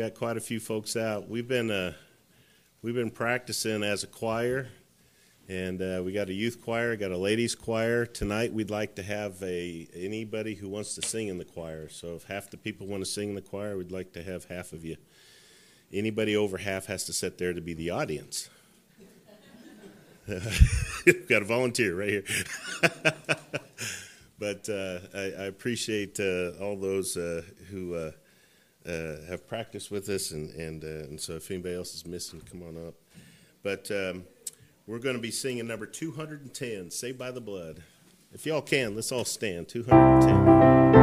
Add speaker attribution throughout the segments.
Speaker 1: got quite a few folks out. We've been uh, we've been practicing as a choir, and uh, we got a youth choir, got a ladies choir. Tonight, we'd like to have a anybody who wants to sing in the choir. So if half the people want to sing in the choir, we'd like to have half of you. Anybody over half has to sit there to be the audience. got a volunteer right here. but uh, I, I, appreciate uh, all those uh, who uh, have practiced with us, and and, uh, and so if anybody else is missing, come on up. But um, we're going to be singing number 210, "Saved by the Blood." If y'all can, let's all stand. 210.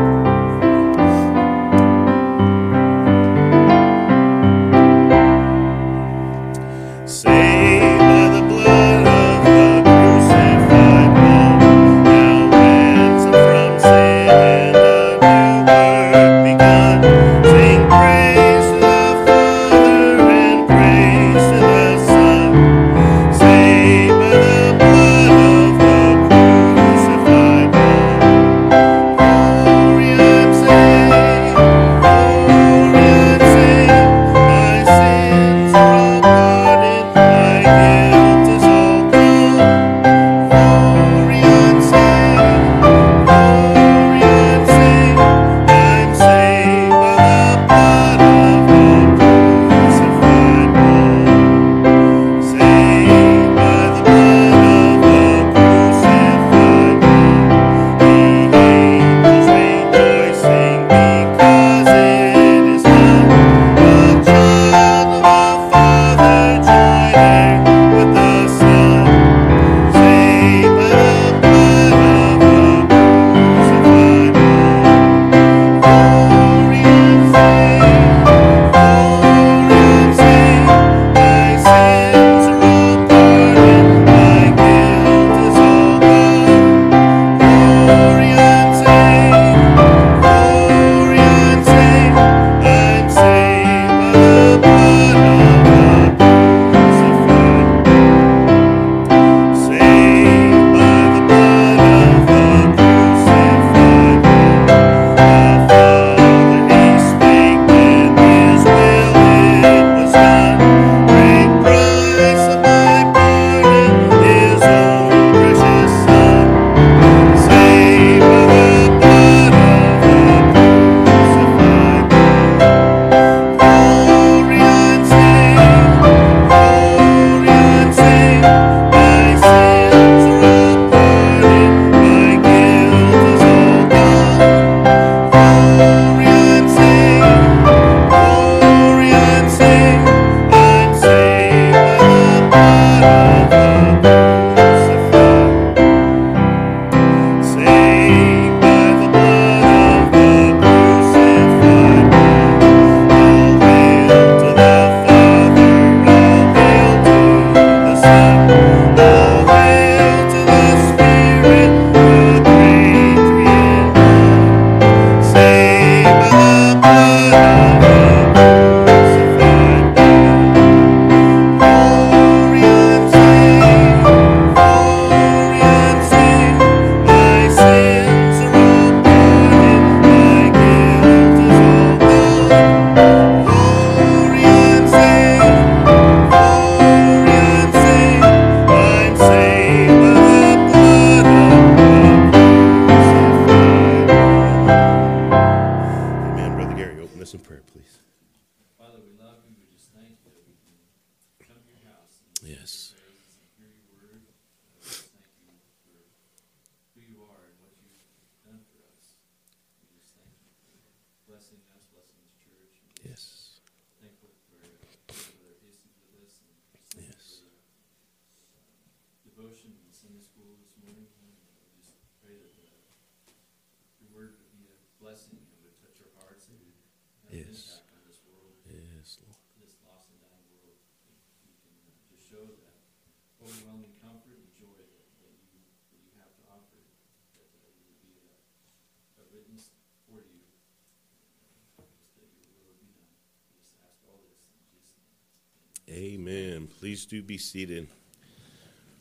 Speaker 1: Please do be seated.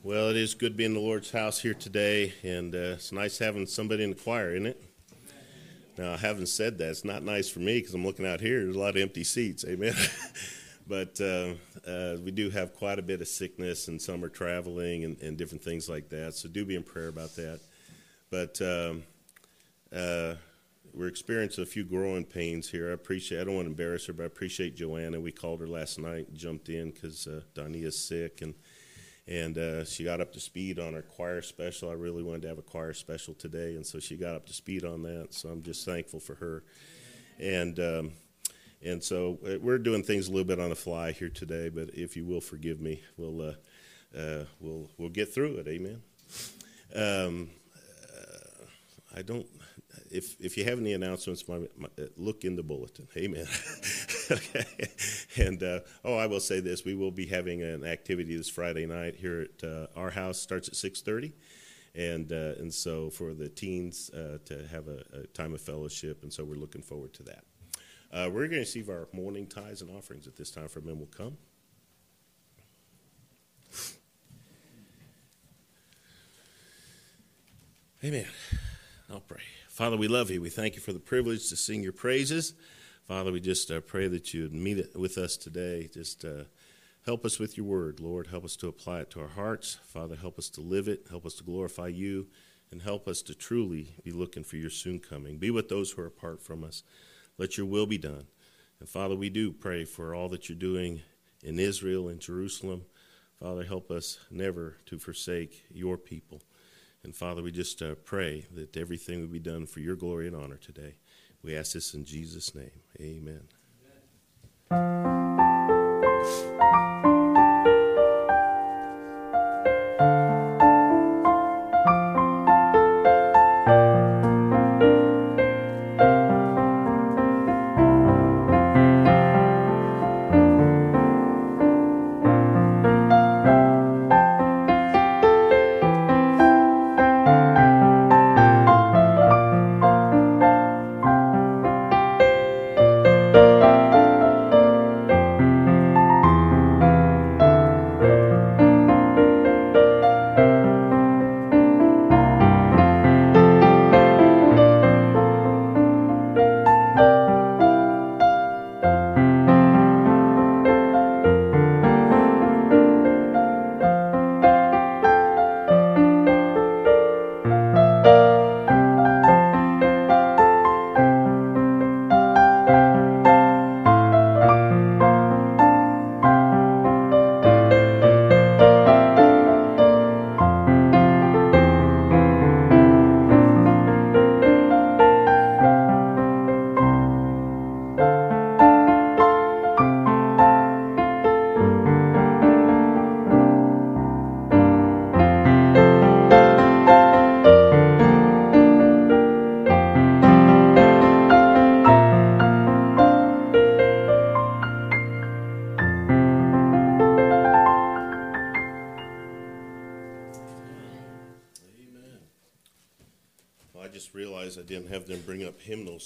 Speaker 1: Well, it is good being in the Lord's house here today, and uh, it's nice having somebody in the choir, isn't it? Now, having said that, it's not nice for me because I'm looking out here. There's a lot of empty seats. Amen. but uh, uh, we do have quite a bit of sickness, and some are traveling and, and different things like that. So do be in prayer about that. But um, uh, we're experiencing a few growing pains here. I appreciate. I don't want to embarrass her, but I appreciate Joanna. We called her last night, jumped in because uh, is sick, and and uh, she got up to speed on her choir special. I really wanted to have a choir special today, and so she got up to speed on that. So I'm just thankful for her, and um, and so uh, we're doing things a little bit on the fly here today. But if you will forgive me, we'll uh, uh, we'll we'll get through it. Amen. Um, uh, I don't if if you have any announcements, my, my, look in the bulletin. Amen. okay. And uh, oh, I will say this: we will be having an activity this Friday night here at uh, our house. Starts at six thirty, and uh, and so for the teens uh, to have a, a, time of fellowship, and so we're looking forward to that. Uh, we're going to receive our morning tithes and offerings at this time. For men will come. Amen. I'll pray. Father, we love you. We thank you for the privilege to sing your praises. Father, we just uh, pray that you would meet with us today. Just uh, help us with your word, Lord. Help us to apply it to our hearts. Father, help us to live it. Help us to glorify you. And help us to truly be looking for your soon coming. Be with those who are apart from us. Let your will be done. And Father, we do pray for all that you're doing in Israel and Jerusalem. Father, help us never to forsake your people. And Father, we just uh, pray that everything will be done for your glory and honor today. We ask this in Jesus' name. Amen. Amen.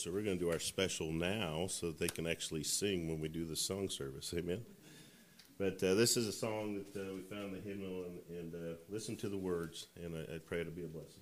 Speaker 1: So we're going to do our special now so that they can actually sing when we do the song service. Amen. But uh, this is a song that uh, we found in the hymnal, and, and uh, listen to the words, and I, I pray it'll be a blessing.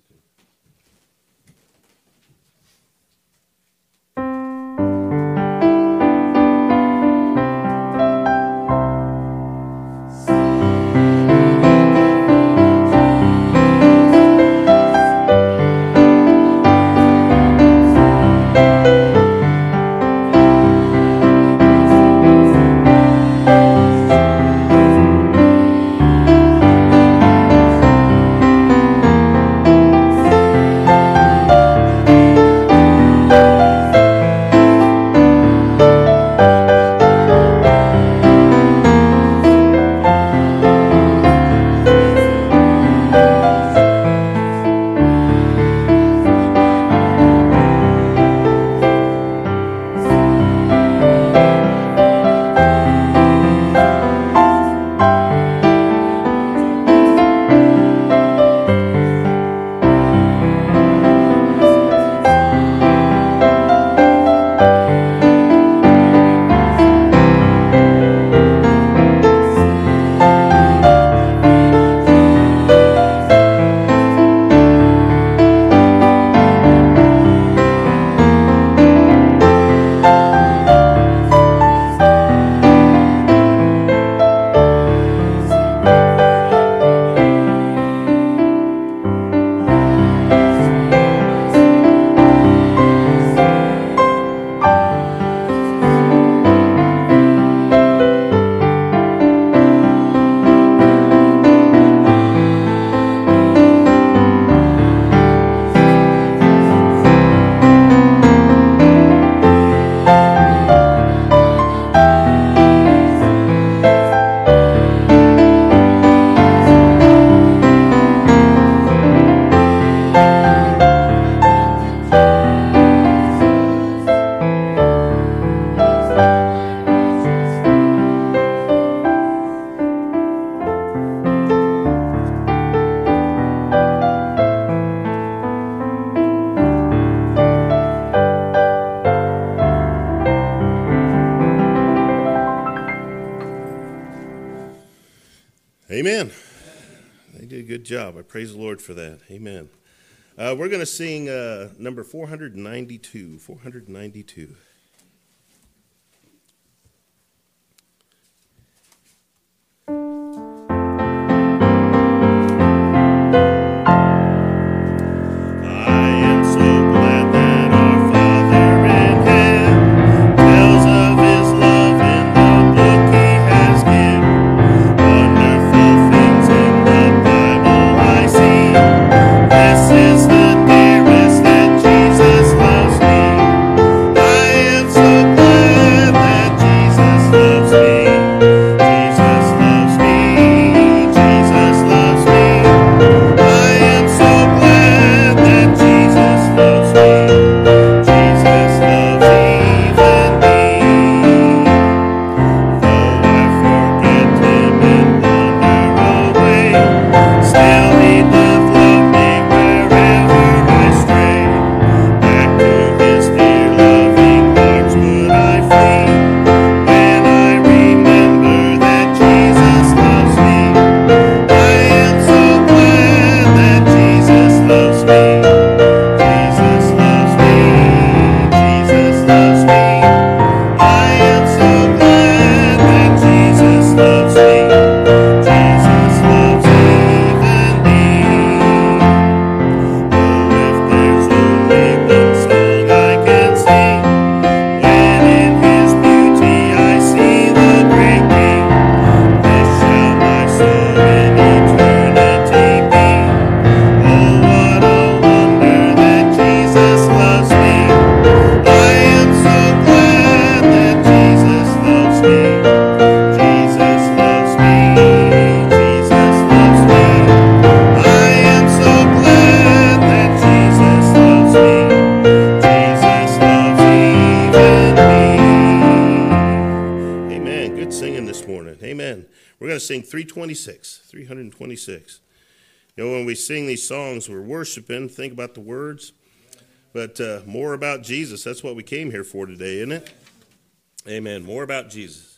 Speaker 1: Praise the Lord for that. Amen. Uh, we're going to sing uh, number 492. 492. 326. You know, when we sing these songs, we're worshiping, think about the words, but uh, more about Jesus. That's what we came here for today, isn't it? Amen. More about Jesus.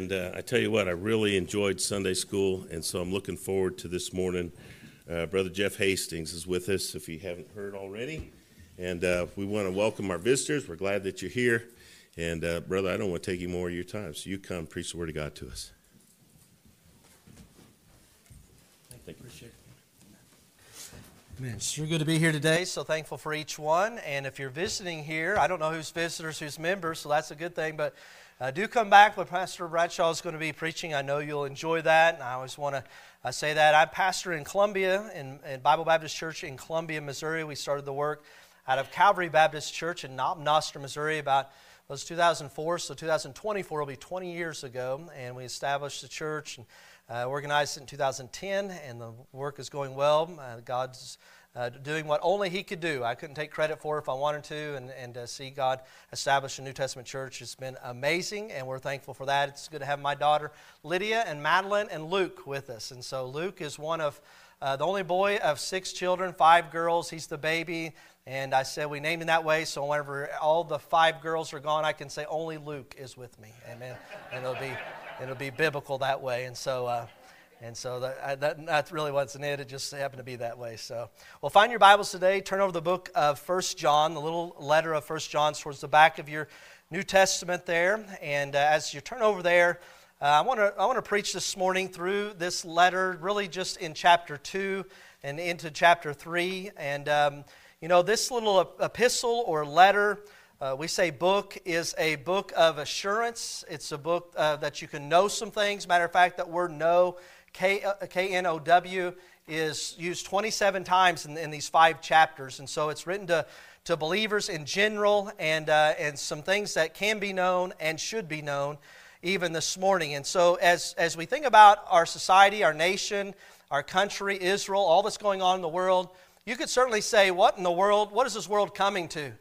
Speaker 1: And uh, I tell you what, I really enjoyed Sunday school, and so I'm looking forward to this morning. Uh, Brother Jeff Hastings is with us, if you haven't heard already, and uh, we want to welcome our visitors. We're glad that you're here, and uh, brother, I don't want to take any more of your time, so you come preach the word of God to us. Thank you.
Speaker 2: Appreciate it. Man, it's sure good to be here today. So thankful for each one. And if you're visiting here, I don't know who's visitors, who's members, so that's a good thing. But uh, do come back but Pastor Bradshaw is going to be preaching. I know you'll enjoy that, and I always want to uh, say that. I'm pastor in Columbia, in, in, Bible Baptist Church in Columbia, Missouri. We started the work out of Calvary Baptist Church in Noster, Missouri, about was 2004. So 2024 will be 20 years ago, and we established the church and uh, organized it in 2010, and the work is going well. Uh, God's uh, doing what only He could do. I couldn't take credit for it if I wanted to, and, and uh, see God establish a New Testament church. It's been amazing, and we're thankful for that. It's good to have my daughter Lydia and Madeline and Luke with us. And so Luke is one of uh, the only boy of six children, five girls. He's the baby. And I said we named him that way, so whenever all the five girls are gone, I can say only Luke is with me. Amen. And it'll be, it'll be biblical that way. And so, uh, and so that, that, that really wasn't it. It just happened to be that way. So, well, find your Bibles today. Turn over the book of First John, the little letter of First John, towards the back of your New Testament there. And uh, as you turn over there, uh, I want to I want to preach this morning through this letter, really just in chapter two and into chapter three. And um, you know, this little epistle or letter. Uh, we say book is a book of assurance. It's a book uh, that you can know some things. Matter of fact, that word know K N O W is used 27 times in, in, these five chapters. And so it's written to, to believers in general and, uh, and some things that can be known and should be known even this morning. And so as, as we think about our society, our nation, our country, Israel, all that's going on in the world, you could certainly say, What in the world? What is this world coming to?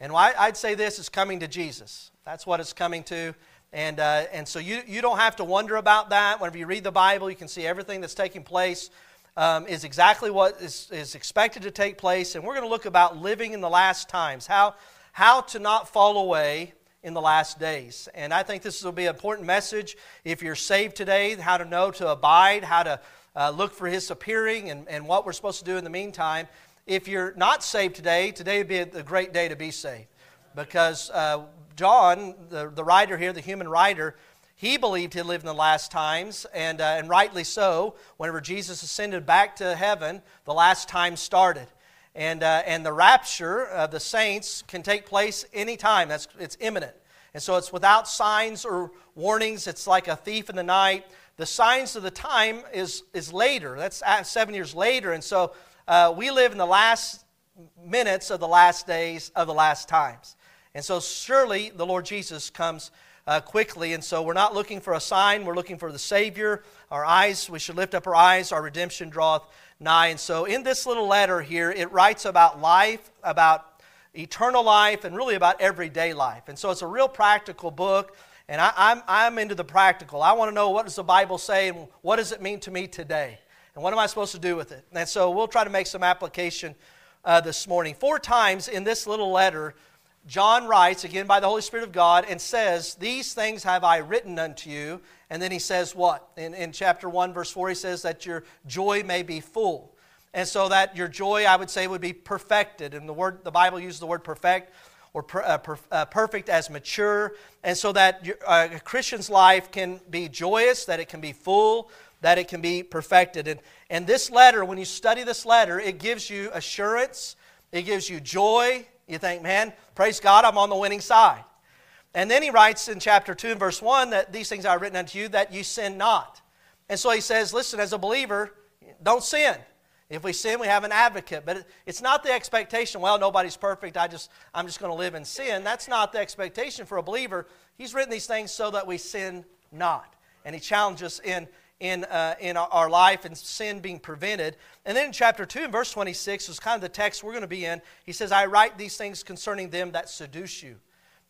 Speaker 2: And I'd say this is coming to Jesus. That's what it's coming to. And, uh, and so you, you don't have to wonder about that. Whenever you read the Bible, you can see everything that's taking place um, is exactly what is, is expected to take place. And we're going to look about living in the last times, how, how to not fall away in the last days. And I think this will be an important message if you're saved today, how to know to abide, how to uh, look for his appearing, and, and what we're supposed to do in the meantime. If you're not saved today, today would be a, great day to be saved because uh, John, the, the writer here, the human writer, he believed he lived in the last times, and, uh, and rightly so. Whenever Jesus ascended back to heaven, the last time started. And, uh, and the rapture of the saints can take place anytime. That's, it's imminent. And so it's without signs or warnings. It's like a thief in the night. The signs of the time is, is later. That's seven years later. And so uh, we live in the last minutes of the last days of the last times. And so, surely the Lord Jesus comes uh, quickly. And so, we're not looking for a sign, we're looking for the Savior. Our eyes, we should lift up our eyes, our redemption draweth nigh. And so, in this little letter here, it writes about life, about eternal life, and really about everyday life. And so, it's a real practical book. And I, I'm, I'm into the practical. I want to know what does the Bible say and what does it mean to me today? And what am I supposed to do with it? And so we'll try to make some application uh, this morning. Four times in this little letter, John writes, again by the Holy Spirit of God, and says, These things have I written unto you. And then he says, What? In, in chapter 1, verse 4, he says, That your joy may be full. And so that your joy, I would say, would be perfected. And the, word, the Bible uses the word perfect or per, uh, per, uh, perfect as mature. And so that your, uh, a Christian's life can be joyous, that it can be full, that it can be perfected. And, and this letter, when you study this letter, it gives you assurance, it gives you joy, you think, man, praise God, I'm on the winning side. And then he writes in chapter 2 and verse 1 that these things have written unto you that you sin not. And so he says, listen, as a believer, don't sin. If we sin, we have an advocate. But it's not the expectation, well, nobody's perfect. I just, I'm just going to live in sin. That's not the expectation for a believer. He's written these things so that we sin not. And he challenges in in, uh, in our life and sin being prevented. And then in chapter 2 and verse 26 is kind of the text we're going to be in. He says, I write these things concerning them that seduce you.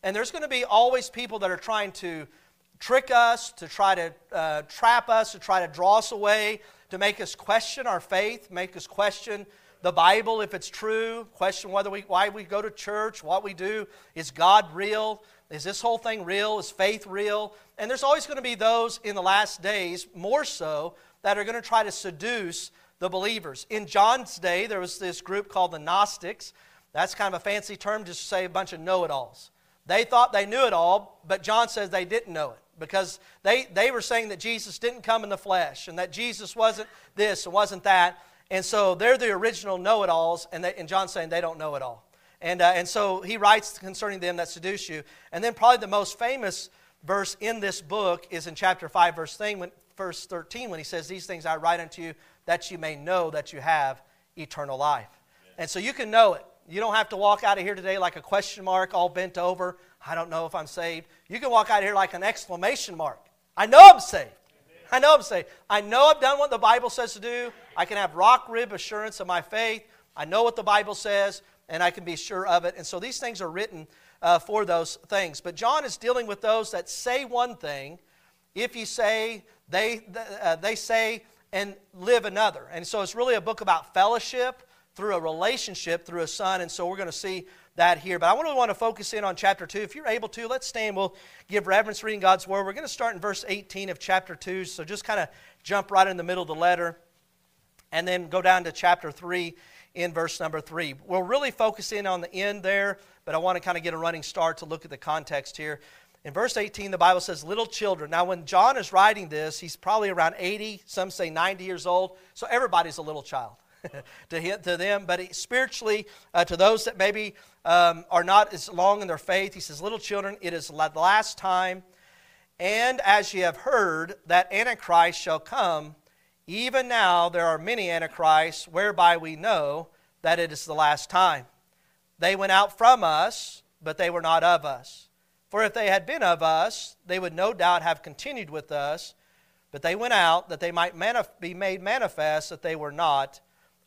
Speaker 2: And there's going to be always people that are trying to trick us, to try to uh, trap us, to try to draw us away, to make us question our faith, make us question the Bible if it's true, question whether we, why we go to church, what we do. Is God real? Is this whole thing real? Is faith real? And there's always going to be those in the last days, more so, that are going to try to seduce the believers. In John's day, there was this group called the Gnostics. That's kind of a fancy term just to say a bunch of know it alls. They thought they knew it all, but John says they didn't know it because they, they were saying that Jesus didn't come in the flesh and that Jesus wasn't this and wasn't that. And so they're the original know it alls, and, and John's saying they don't know it all. And, uh, and so he writes concerning them that seduce you. And then, probably the most famous verse in this book is in chapter 5, verse, thing, when, verse 13, when he says, These things I write unto you that you may know that you have eternal life. And so you can know it. You don't have to walk out of here today like a question mark, all bent over. I don't know if I'm saved. You can walk out of here like an exclamation mark. I know I'm saved. I know I'm saved. I know I've done what the Bible says to do. I can have rock rib assurance of my faith. I know what the Bible says, and I can be sure of it. And so these things are written uh, for those things. But John is dealing with those that say one thing, if you say, they, uh, they say, and live another. And so it's really a book about fellowship through a relationship through a son. And so we're going to see that here. But I really want to focus in on chapter 2. If you're able to, let's stand. We'll give reverence reading God's word. We're going to start in verse 18 of chapter 2. So just kind of jump right in the middle of the letter and then go down to chapter 3 in verse number 3. We'll really focus in on the end there, but I want to kind of get a running start to look at the context here. In verse 18, the Bible says, Little children. Now, when John is writing this, he's probably around 80, some say 90 years old, so everybody's a little child. to, him, to them, but spiritually, uh, to those that maybe um, are not as long in their faith, he says, Little children, it is the last time. And as ye have heard that Antichrist shall come, even now there are many Antichrists, whereby we know that it is the last time. They went out from us, but they were not of us. For if they had been of us, they would no doubt have continued with us, but they went out that they might be made manifest that they were not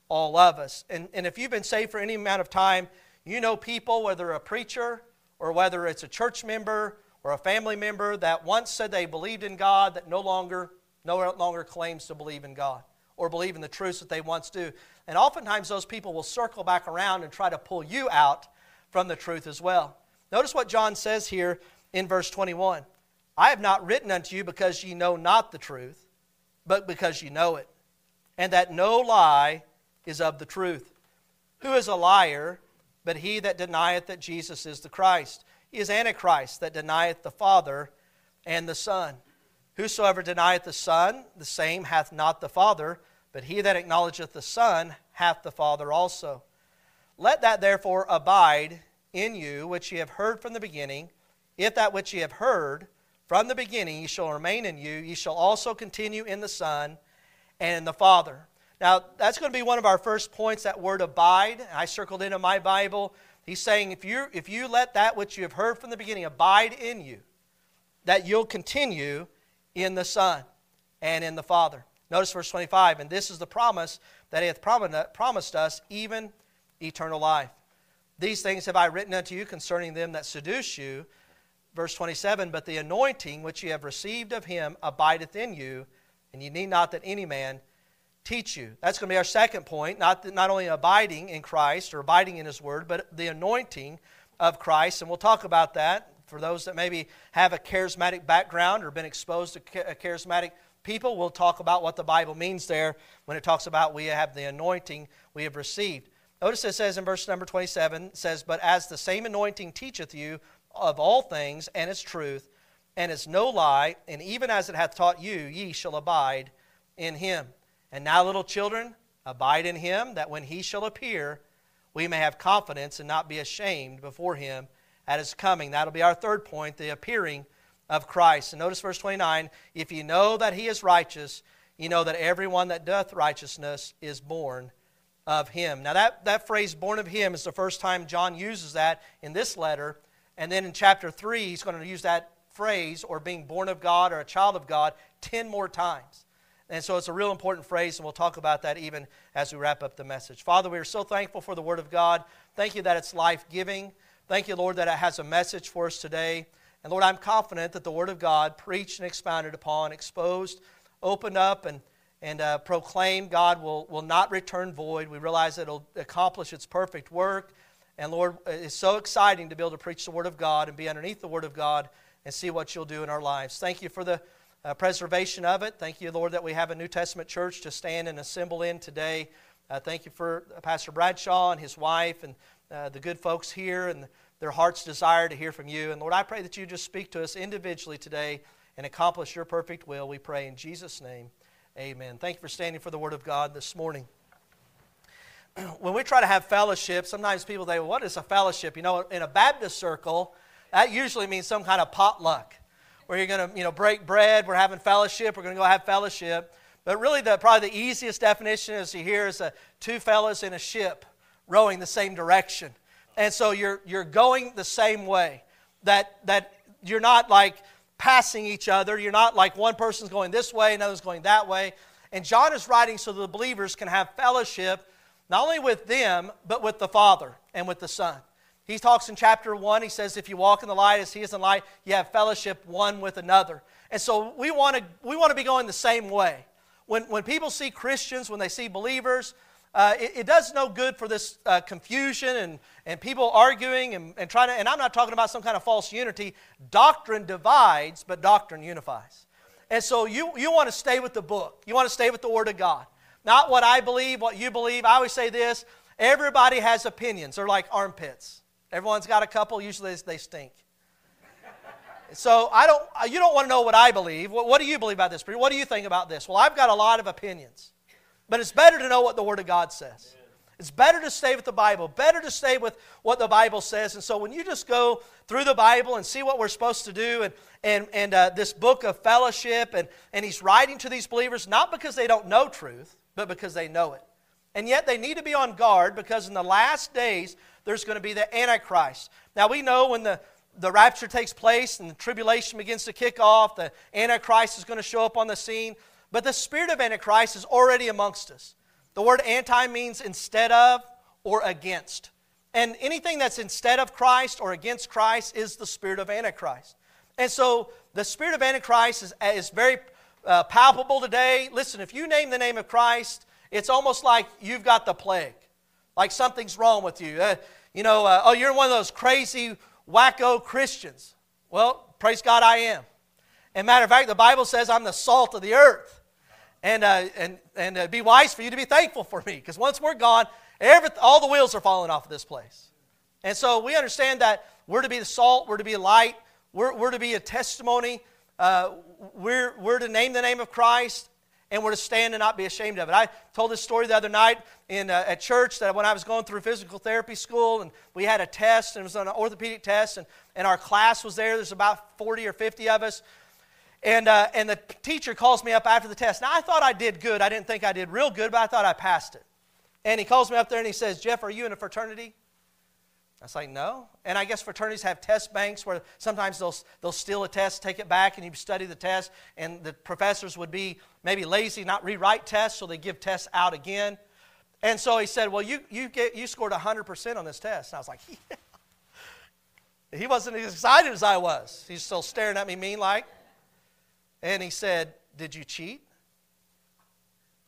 Speaker 2: all of us. And, and if you've been saved for any amount of time, you know people, whether a preacher or whether it's a church member or a family member that once said they believed in God that no longer, no longer claims to believe in God or believe in the truths that they once do. And oftentimes those people will circle back around and try to pull you out from the truth as well. Notice what John says here in verse 21. I have not written unto you because ye know not the truth, but because ye know it, and that no lie is of the truth. Who is a liar but he that denieth that Jesus is the Christ? He is Antichrist that denieth the Father and the Son. Whosoever denieth the Son, the same hath not the Father, but he that acknowledgeth the Son hath the Father also. Let that therefore abide in you which ye have heard from the beginning. If that which ye have heard from the beginning ye shall remain in you, ye shall also continue in the Son and in the Father. Now, that's going to be one of our first points, that word abide. I circled it in my Bible. He's saying, if you, if you let that which you have heard from the beginning abide in you, that you'll continue in the Son and in the Father. Notice verse 25, and this is the promise that he hath promised us, even eternal life. These things have I written unto you concerning them that seduce you. Verse 27, but the anointing which ye have received of him abideth in you, and ye need not that any man teach you. That's going to be our second point, not, not only abiding in Christ or abiding in His Word, but the anointing of Christ. And we'll talk about that for those that maybe have a charismatic background or been exposed to charismatic people. We'll talk about what the Bible means there when it talks about we have the anointing we have received. Notice it says in verse number 27, it says, But as the same anointing teacheth you of all things and its truth, and is no lie, and even as it hath taught you, ye shall abide in him. And now, little children, abide in him, that when he shall appear, we may have confidence and not be ashamed before him at his coming. That'll be our third point, the appearing of Christ. And notice verse 29 If you know that he is righteous, you know that everyone that doth righteousness is born of him. Now, that, that phrase, born of him, is the first time John uses that in this letter. And then in chapter 3, he's going to use that phrase, or being born of God or a child of God, 10 more times. And so it's a real important phrase, and we'll talk about that even as we wrap up the message. Father, we are so thankful for the Word of God. Thank you that it's life giving. Thank you, Lord, that it has a message for us today. And Lord, I'm confident that the Word of God, preached and expounded upon, exposed, opened up, and, and uh, proclaimed, God will, will not return void. We realize that it'll accomplish its perfect work And Lord, it's so exciting to be able to preach the Word of God and be underneath the Word of God and see what you'll do in our lives. Thank you for the uh, preservation of it. Thank you, Lord, that we have a New Testament church to stand and assemble in today. Uh, thank you for Pastor Bradshaw and his wife and uh, the good folks here and their heart's desire to hear from you. And Lord, I pray that you just speak to us individually today and accomplish your perfect will. We pray in Jesus' name. Amen. Thank you for standing for the Word of God this morning. when we try to have fellowship, sometimes people say, well, What is a fellowship? You know, in a Baptist circle, that usually means some kind of potluck where you're going to you know, break bread, we're having fellowship, we're going to go have fellowship. But really, the, probably the easiest definition is you hear is a, two fellows in a ship rowing the same direction. And so you're, you're going the same way. That, that you're not like passing each other. You're not like one person's going this way, another's going that way. And John is writing so the believers can have fellowship not only with them, but with the Father and with the Son. He talks in chapter 1, he says, If you walk in the light as he is in light, you have fellowship one with another. And so we want to, we want to be going the same way. When, when people see Christians, when they see believers, uh, it, it, does no good for this uh, confusion and, and people arguing and, and trying to, and I'm not talking about some kind of false unity. Doctrine divides, but doctrine unifies. And so you, you want to stay with the book, you want to stay with the Word of God. Not what I believe, what you believe. I always say this everybody has opinions, they're like armpits. Everyone's got a couple, usually they stink. So I don't, you don't want to know what I believe. What, what do you believe about this? What do you think about this? Well, I've got a lot of opinions. But it's better to know what the Word of God says. It's better to stay with the Bible, better to stay with what the Bible says. And so when you just go through the Bible and see what we're supposed to do, and, and, and uh, this book of fellowship, and, and he's writing to these believers not because they don't know truth, but because they know it. And yet they need to be on guard because in the last days, there's going to be the Antichrist. Now we know when the, the rapture takes place and the tribulation begins to kick off, the Antichrist is going to show up on the scene. But the spirit of Antichrist is already amongst us. The word anti means instead of or against. And anything that's instead of Christ or against Christ is the spirit of Antichrist. And so the spirit of Antichrist is, is very uh, palpable today. Listen, if you name the name of Christ, it's almost like you've got the plague, like something's wrong with you. Uh, you know, uh, oh, you're one of those crazy, wacko Christians. Well, praise God, I am. And matter of fact, the Bible says I'm the salt of the earth. And, uh, and, and uh, be wise for you to be thankful for me because once we're gone, every, all the wheels are falling off of this place. And so we understand that we're to be the salt, we're to be light, we're, we're to be a testimony, uh, we're, we're to name the name of Christ, and we're to stand and not be ashamed of it. I told this story the other night in, uh, at church that when I was going through physical therapy school, and we had a test, and it was an orthopedic test, and, and our class was there. There's about 40 or 50 of us. And, uh, and the teacher calls me up after the test. Now, I thought I did good. I didn't think I did real good, but I thought I passed it. And he calls me up there and he says, Jeff, are you in a fraternity? I was like, no. And I guess fraternities have test banks where sometimes they'll, they'll steal a test, take it back, and you study the test. And the professors would be maybe lazy, not rewrite tests, so they give tests out again. And so he said, well, you, you, get, you scored 100% on this test. And I was like, yeah. He wasn't as excited as I was. He's still staring at me mean like. And he said, Did you cheat?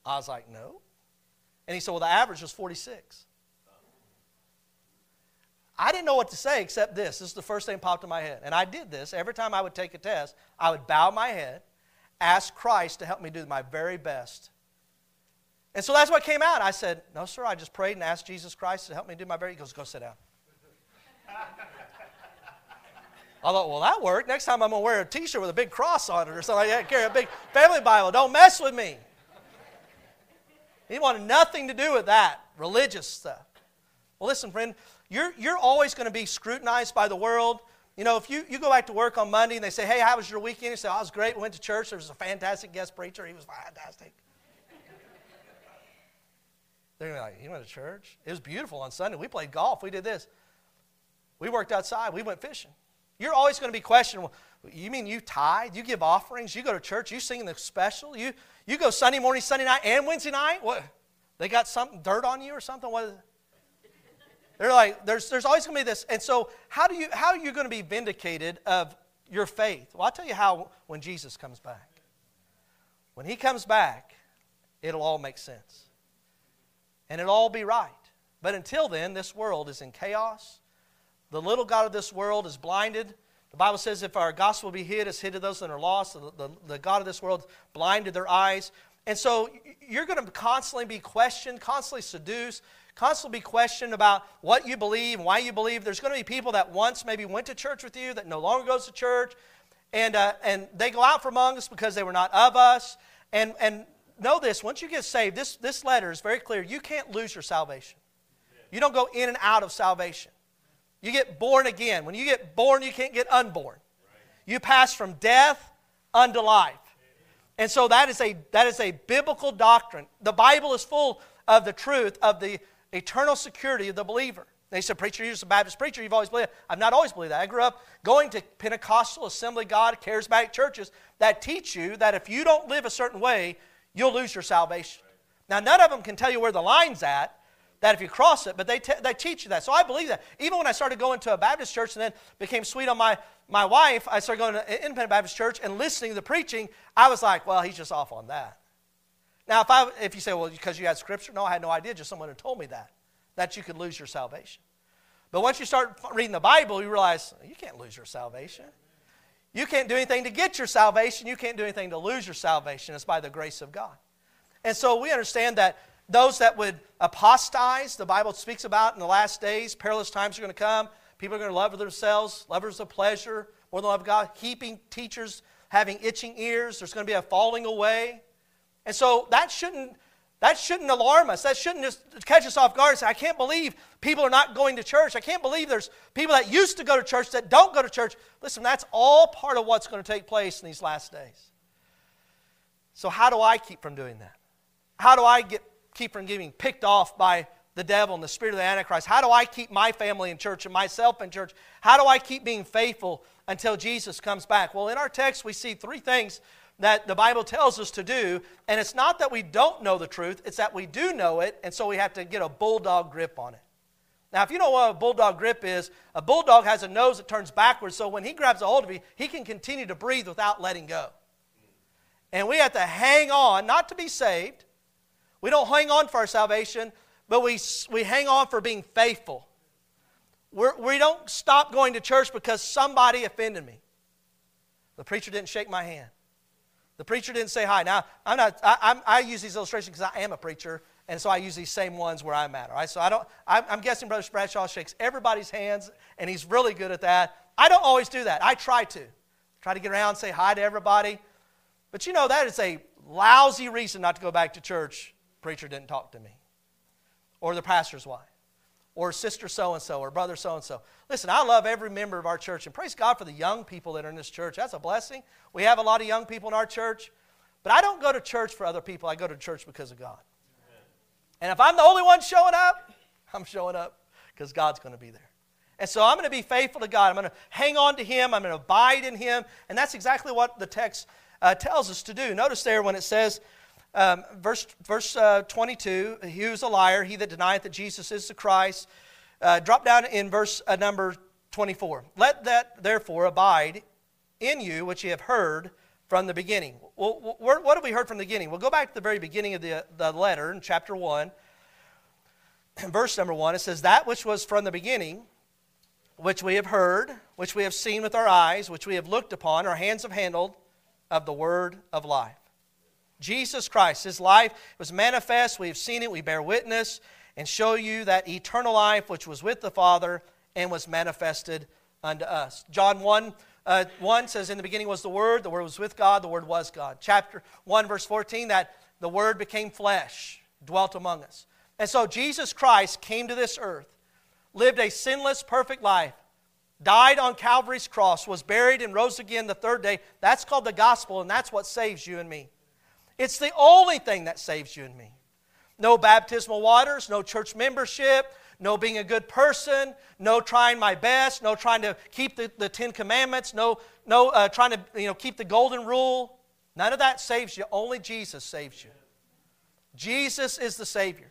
Speaker 2: I was like, No. And he said, Well, the average was 46. I didn't know what to say except this. This is the first thing that popped in my head. And I did this. Every time I would take a test, I would bow my head, ask Christ to help me do my very best. And so that's what came out. I said, No, sir, I just prayed and asked Jesus Christ to help me do my very best. He goes, Go sit down. I thought, well, that worked. Next time I'm going to wear a t shirt with a big cross on it or something like that, carry a big family Bible. Don't mess with me. He wanted nothing to do with that religious stuff. Well, listen, friend, you're, you're always going to be scrutinized by the world. You know, if you, you go back to work on Monday and they say, hey, how was your weekend? You say, oh, it was great. We went to church. There was a fantastic guest preacher. He was fantastic. They're gonna like, you went to church? It was beautiful on Sunday. We played golf. We did this. We worked outside. We went fishing. You're always going to be questioning, well, you mean you tithe? You give offerings? You go to church? You sing in the special? You, you go Sunday morning, Sunday night, and Wednesday night? What? They got something, dirt on you or something? What? They're like, there's, there's always going to be this. And so, how, do you, how are you going to be vindicated of your faith? Well, I'll tell you how when Jesus comes back. When he comes back, it'll all make sense. And it'll all be right. But until then, this world is in chaos. The little God of this world is blinded. The Bible says if our gospel be hid, it's hid to those that are lost. The, the, the God of this world blinded their eyes. And so you're going to constantly be questioned, constantly seduced, constantly be questioned about what you believe, why you believe. There's going to be people that once maybe went to church with you that no longer goes to church, and, uh, and they go out from among us because they were not of us. And, and know this once you get saved, this, this letter is very clear. You can't lose your salvation. You don't go in and out of salvation. You get born again. When you get born, you can't get unborn. You pass from death unto life. And so that is a, that is a biblical doctrine. The Bible is full of the truth of the eternal security of the believer. They said, Preacher, you're just a Baptist preacher. You've always believed that. I've not always believed that. I grew up going to Pentecostal, Assembly God, charismatic churches that teach you that if you don't live a certain way, you'll lose your salvation. Now, none of them can tell you where the line's at, that if you cross it, but they, te- they teach you that. So I believe that. Even when I started going to a Baptist church and then became sweet on my, my wife, I started going to an independent Baptist church and listening to the preaching, I was like, well, he's just off on that. Now, if, I, if you say, well, because you had scripture, no, I had no idea, just someone had told me that that you could lose your salvation. But once you start reading the Bible, you realize you can't lose your salvation. You can't do anything to get your salvation. You can't do anything to lose your salvation. It's by the grace of God. And so we understand that those that would apostatize, the Bible speaks about in the last days, perilous times are going to come. People are going to love themselves, lovers of pleasure, more than love of God, heaping teachers, having itching ears. There's going to be a falling away. And so that shouldn't that shouldn't alarm us. That shouldn't just catch us off guard and say, I can't believe people are not going to church. I can't believe there's people that used to go to church that don't go to church. Listen, that's all part of what's going to take place in these last days. So, how do I keep from doing that? How do I get, keep from getting picked off by the devil and the spirit of the Antichrist? How do I keep my family in church and myself in church? How do I keep being faithful until Jesus comes back? Well, in our text, we see three things that the Bible tells us to do. And it's not that we don't know the truth, it's that we do know it, and so we have to get a bulldog grip on it. Now, if you know what a bulldog grip is, a bulldog has a nose that turns backwards, so when he grabs a hold of you, he can continue to breathe without letting go. And we have to hang on, not to be saved. We don't hang on for our salvation, but we, we hang on for being faithful. We're, we do not stop going to church because somebody offended me. The preacher didn't shake my hand. The preacher didn't say hi. Now, I'm not, I, I'm, i use these illustrations because I am a preacher, and so I use these same ones where I'm at. All right, so I don't. I'm, I'm guessing Brother Bradshaw shakes everybody's hands, and he's really good at that. I don't always do that. I try to, try to get around, and say hi to everybody, but you know that is a lousy reason not to go back to church. Preacher didn't talk to me, or the pastor's wife or sister so and so or brother so and so. Listen, I love every member of our church and praise God for the young people that are in this church. That's a blessing. We have a lot of young people in our church, but I don't go to church for other people. I go to church because of God. And if I'm the only one showing up, I'm showing up because God's going to be there. And so I'm going to be faithful to God. I'm going to hang on to Him. I'm going to abide in Him. And that's exactly what the text uh, tells us to do. Notice there when it says, um, verse, verse uh, 22, he who's a liar, he that denieth that Jesus is the Christ. Uh, drop down in verse uh, number 24. Let that therefore abide in you which ye have heard from the beginning. Well, what have we heard from the beginning? We'll go back to the very beginning of the, the letter in chapter 1. Verse number 1, it says, That which was from the beginning, which we have heard, which we have seen with our eyes, which we have looked upon, our hands have handled, of the word of life. Jesus Christ. His life was manifest. We have seen it. We bear witness and show you that eternal life which was with the Father and was manifested unto us. John 1, uh, 1 says, In the beginning was the Word, the Word was with God, the Word was God. Chapter 1, verse 14, that the Word became flesh, dwelt among us. And so Jesus Christ came to this earth, lived a sinless, perfect life, died on Calvary's cross, was buried, and rose again the third day. That's called the gospel, and that's what saves you and me. It's the only thing that saves you and me. No baptismal waters, no church membership, no being a good person, no trying my best, no trying to keep the, the Ten Commandments, no, no uh, trying to you know, keep the golden rule. None of that saves you. Only Jesus saves you. Jesus is the Savior.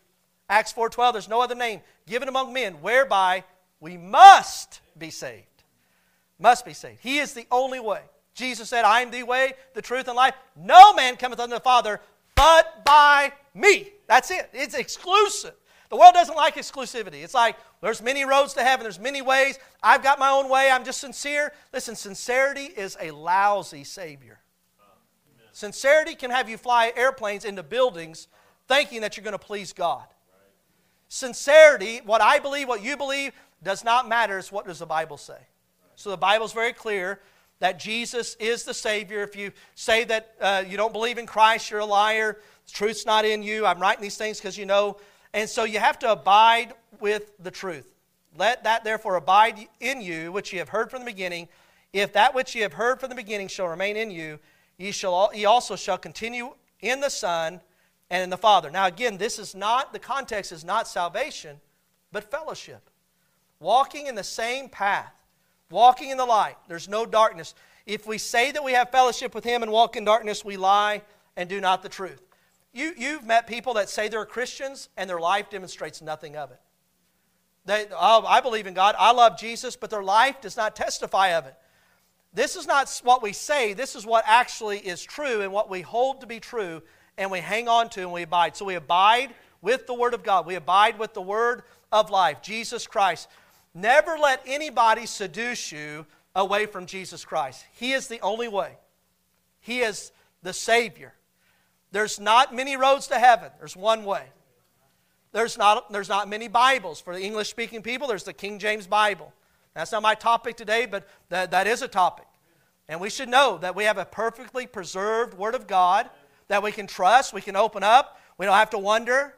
Speaker 2: Acts 4.12, there's no other name given among men whereby we must be saved. Must be saved. He is the only way. Jesus said, I am the way, the truth, and life. No man cometh unto the Father but by me. That's it. It's exclusive. The world doesn't like exclusivity. It's like there's many roads to heaven, there's many ways. I've got my own way, I'm just sincere. Listen, sincerity is a lousy savior. Sincerity can have you fly airplanes into buildings thinking that you're going to please God. Sincerity, what I believe, what you believe, does not matter. It's what does the Bible say. So the Bible's very clear that Jesus is the Savior. If you say that uh, you don't believe in Christ, you're a liar. The truth's not in you. I'm writing these things because you know. And so you have to abide with the truth. Let that therefore abide in you, which you have heard from the beginning. If that which ye have heard from the beginning shall remain in you, ye, shall, ye also shall continue in the Son and in the Father. Now, again, this is not, the context is not salvation, but fellowship. Walking in the same path walking in the light. There's no darkness. If we say that we have fellowship with Him and walk in darkness, we lie and do not the truth. You, you've met people that say they're Christians and their life demonstrates nothing of it. They, oh, I believe in God, I love Jesus, but their life does not testify of it. This is not what we say, this is what actually is true and what we hold to be true and we hang on to and we abide. So we abide with the Word of God, we abide with the Word of life, Jesus Christ. Never let anybody seduce you away from Jesus Christ. He is the only way, He is the Savior. There's not many roads to heaven, there's one way. There's not, there's not many Bibles. For the English speaking people, there's the King James Bible. That's not my topic today, but that, that is a topic. And we should know that we have a perfectly preserved Word of God that we can trust, we can open up, we don't have to wonder.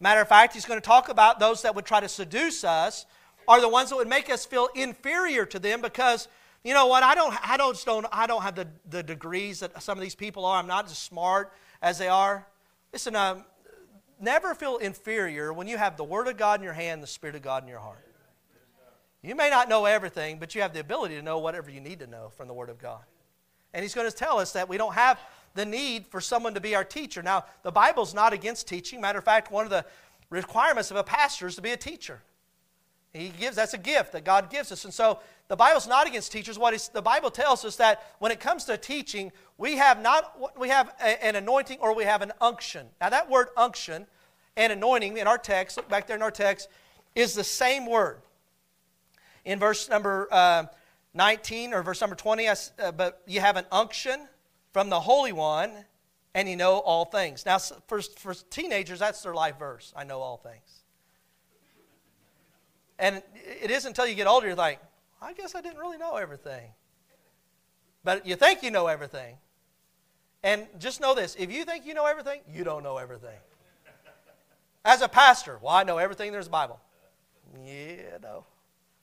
Speaker 2: Matter of fact, he's going to talk about those that would try to seduce us are the ones that would make us feel inferior to them because you know what i don't i don't, don't i don't have the, the degrees that some of these people are. I'm not as smart as they are. Listen um, never feel inferior when you have the word of god in your hand the spirit of god in your heart. You may not know everything but you have the ability to know whatever you need to know from the word of god. And he's going to tell us that we don't have the need for someone to be our teacher. Now the bible's not against teaching. Matter of fact one of the requirements of a pastor is to be a teacher he gives, that's a gift that God gives us. And so the Bible's not against teachers. What is, the Bible tells us that when it comes to teaching, we have not we have a, an anointing or we have an unction. Now that word unction and anointing in our text, look back there in our text, is the same word. In verse number uh, 19 or verse number 20, uh, but you have an unction from the Holy One and you know all things. Now, for, for teenagers, that's their life verse. I know all things. And it isn't until you get older you're like, I guess I didn't really know everything. But you think you know everything. And just know this if you think you know everything, you don't know everything. As a pastor, well, I know everything there's a Bible. Yeah, no.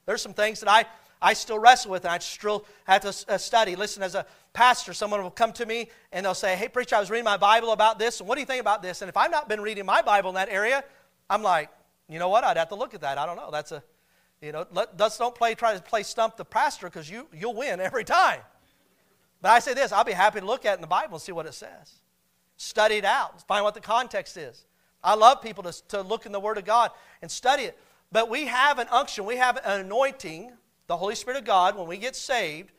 Speaker 2: There's some things that I, I still wrestle with and I still have to uh, study. Listen, as a pastor, someone will come to me and they'll say, Hey, preacher, I was reading my Bible about this, and what do you think about this? And if I've not been reading my Bible in that area, I'm like, you know what? I'd have to look at that. I don't know. That's a, you know, let, let's don't play, try to play stump the pastor because you, you'll win every time. But I say this I'll be happy to look at in the Bible and see what it says. Study it out, find what the context is. I love people to, to look in the Word of God and study it. But we have an unction, we have an anointing. The Holy Spirit of God, when we get saved,